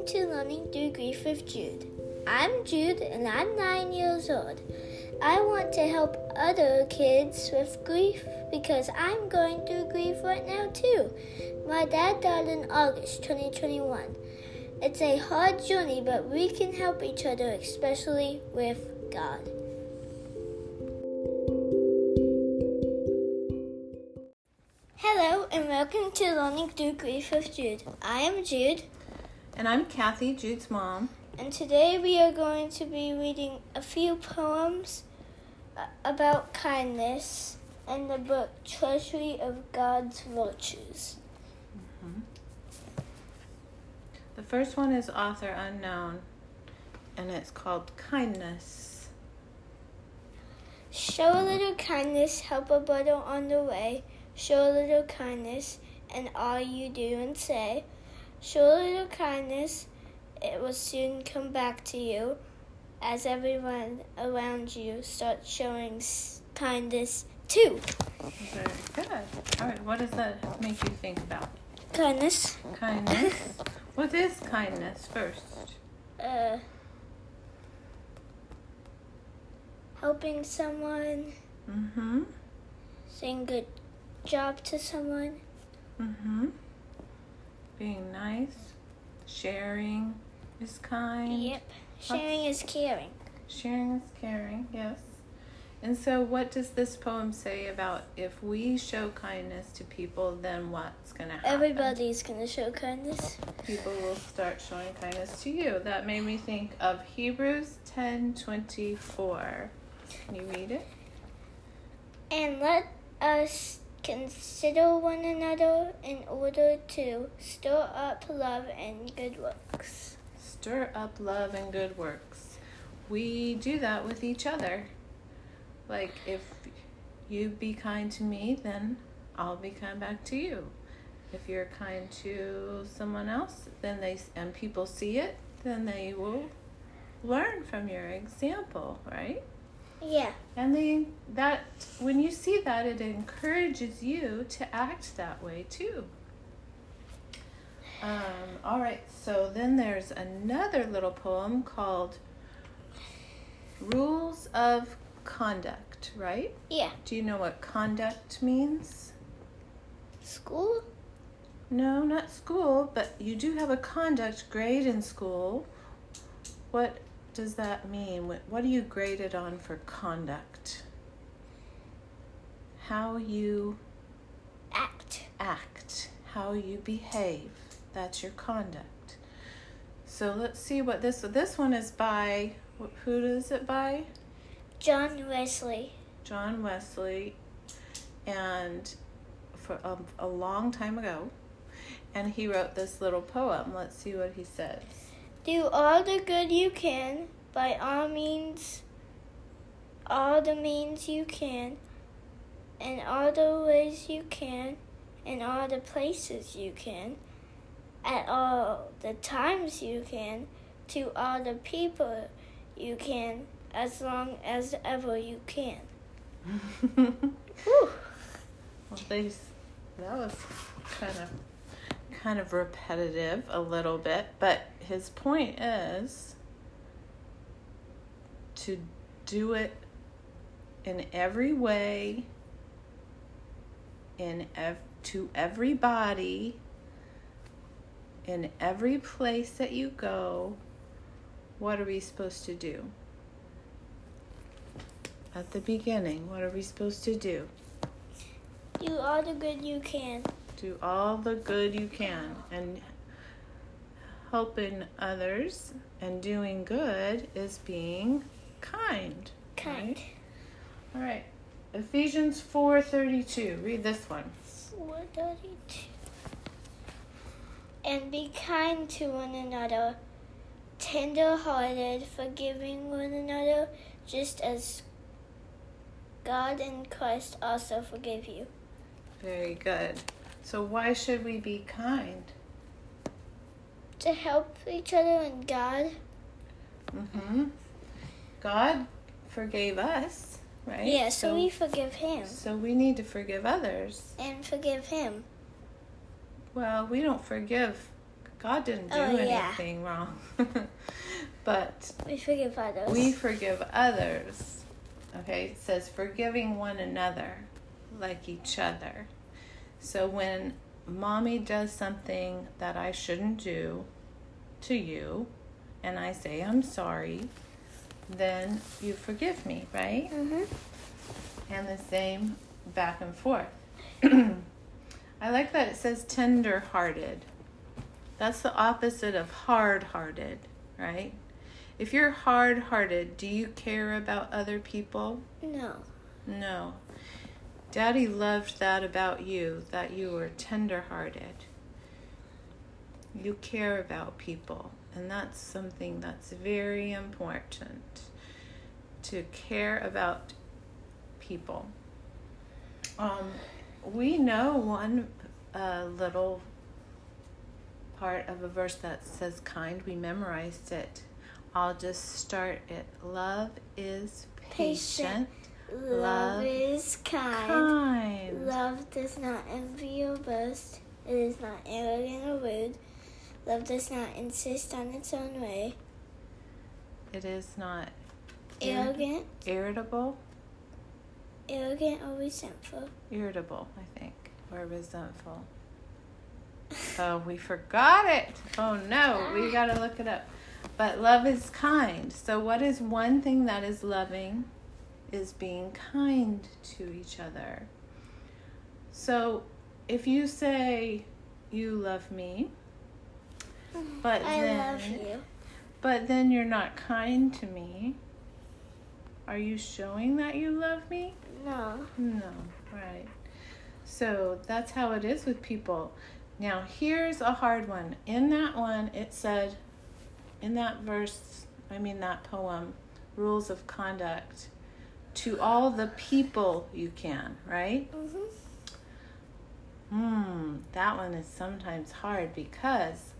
welcome to Learning Through Grief with Jude. I'm Jude and I'm nine years old. I want to help other kids with grief because I'm going through grief right now too. My dad died in August 2021. It's a hard journey, but we can help each other, especially with God. Hello and welcome to Learning Through Grief with Jude. I am Jude. And I'm Kathy, Jude's mom. And today we are going to be reading a few poems uh, about kindness and the book Treasury of God's Virtues. Mm-hmm. The first one is author unknown, and it's called Kindness. Show a little kindness, help a brother on the way. Show a little kindness, and all you do and say. Show a little kindness, it will soon come back to you as everyone around you starts showing kindness too. Very good. All right, what does that make you think about? Kindness. Kindness. what is kindness first? Uh, helping someone. Mm-hmm. Saying good job to someone. Mm-hmm. Being nice. Sharing is kind. Yep. Sharing What's... is caring. Sharing is caring, yes. And so, what does this poem say about if we show kindness to people, then what's going to happen? Everybody's going to show kindness. People will start showing kindness to you. That made me think of Hebrews ten twenty four. Can you read it? And let us consider one another in order to stir up love and good works. Stir up love and good works. We do that with each other. Like, if you be kind to me, then I'll be kind back to you. If you're kind to someone else, then they and people see it, then they will learn from your example, right? Yeah. And they that when you see that it encourages you to act that way too. Um, all right, so then there's another little poem called Rules of conduct, right? Yeah. Do you know what conduct means? School? No, not school, but you do have a conduct grade in school. What does that mean? What are you graded on for conduct? How you act. Act. How you behave. That's your conduct. So let's see what this this one is by. Who is it by? John Wesley. John Wesley, and for a, a long time ago, and he wrote this little poem. Let's see what he says. Do all the good you can, by all means, all the means you can, and all the ways you can, and all the places you can, at all the times you can, to all the people you can, as long as ever you can. well, they, that was kind of kind of repetitive a little bit, but his point is to do it in every way in ev- to everybody in every place that you go what are we supposed to do at the beginning, what are we supposed to do? Do all the good you can. Do all the good you can. And helping others and doing good is being kind. Kind. Right? All right. Ephesians 4:32. Read this one. 4:32. And be kind to one another, tender-hearted, forgiving one another, just as God in Christ also forgave you. Very good. So, why should we be kind? To help each other and God. Mm-hmm. God forgave us, right? Yeah, so, so we forgive Him. So we need to forgive others. And forgive Him. Well, we don't forgive God didn't do Oh, yeah. anything wrong. but We forgive others. we forgive others. Okay, it says forgiving one another like each other. So when mommy does something that I shouldn't do to you, and I say I'm sorry, then you forgive me, right? Mhm. And the same back and forth. I like that it says tender hearted. That's the opposite of hard hearted, right? If you're hard hearted, do you care about other people? No. No. Daddy loved that about you, that you were tender hearted. You care about people, and that's something that's very important to care about people. Um, we know one uh, little part of a verse that says kind. We memorized it. I'll just start it. Love is patient, Patient. Love Love is kind. kind. Love does not envy or boast. It is not arrogant or rude. Love does not insist on its own way. It is not Arrogant, irritable. arrogant or resentful. Irritable, I think, or resentful. Oh, we forgot it. Oh no, we gotta look it up. But love is kind. So, what is one thing that is loving? Is being kind to each other. So, if you say you love me, but I then, love you. but then you're not kind to me, are you showing that you love me? No. No, right. So that's how it is with people. Now, here's a hard one. In that one, it said, in that verse, I mean, that poem, rules of conduct, to all the people you can, right? Mhm. Hmm, that one is sometimes hard because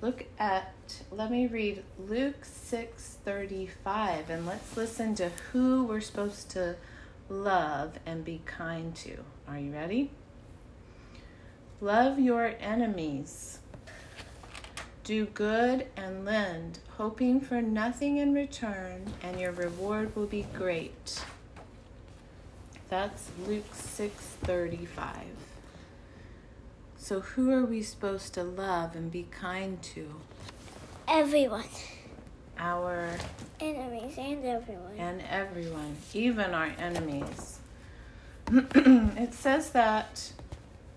look at let me read Luke 6:35 and let's listen to who we're supposed to love and be kind to. Are you ready? Love your enemies. Do good and lend, hoping for nothing in return, and your reward will be great. That's Luke 6:35. So who are we supposed to love and be kind to? Everyone. Our Enemies and everyone. and everyone, even our enemies. it says that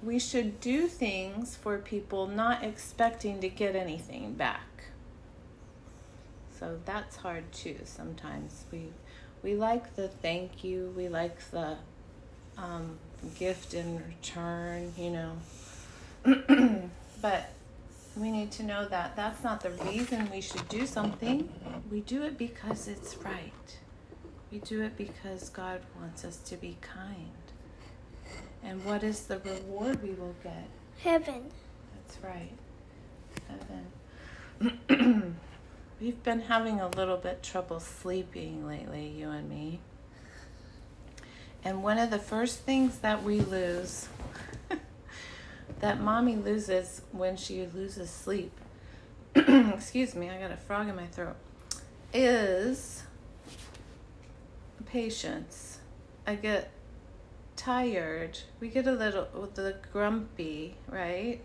we should do things for people not expecting to get anything back. So that's hard too sometimes. We we like the thank you, we like the um, gift in return, you know. but we need to know that that's not the reason we should do something. We do it because it's right. We do it because God wants us to be kind. And what is the reward we will get? Heaven. That's right. Heaven. We've been having a little bit trouble sleeping lately, you and me. And one of the first things that we lose, that mommy loses when she loses sleep, excuse me, I got a frog in my throat, is patience. I get tired. We get a little the grumpy, right?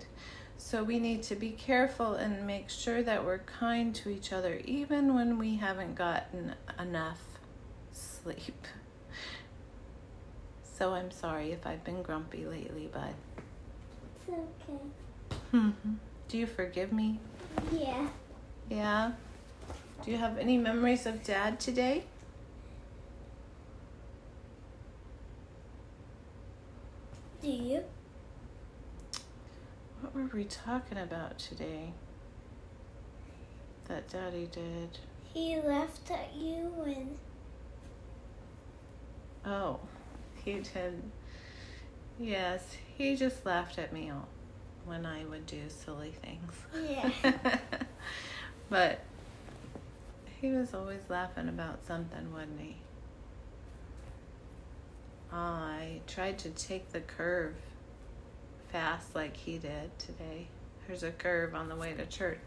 So we need to be careful and make sure that we're kind to each other even when we haven't gotten enough sleep. So I'm sorry if I've been grumpy lately, bud. It's okay. Mhm. Do you forgive me? Yeah. Yeah. Do you have any memories of dad today? Do you? What were we talking about today? That daddy did. He laughed at you when. Oh, he did. Yes, he just laughed at me when I would do silly things. Yeah. but he was always laughing about something, wasn't he? I tried to take the curve fast like he did today. there's a curve on the way to church.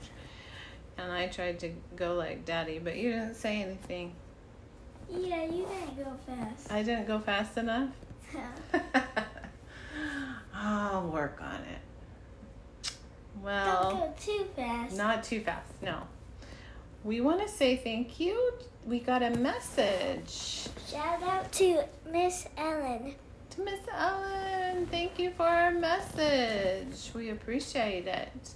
And I tried to go like daddy, but you didn't say anything. Yeah, you didn't go fast. I didn't go fast enough. I'll work on it. Well, Don't go too fast. not too fast, no. We want to say thank you. We got a message Shout out to Miss Ellen. Miss Ellen. Thank you for our message. We appreciate it.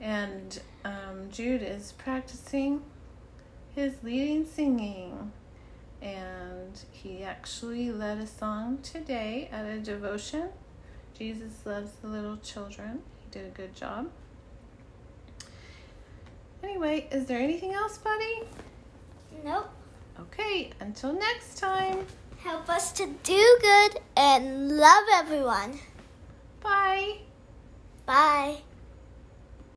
And um, Jude is practicing his leading singing. And he actually led a song today at a devotion. Jesus loves the little children. He did a good job. Anyway, is there anything else, buddy? Nope. Okay, until next time. Help us to do good and love everyone. Bye. Bye.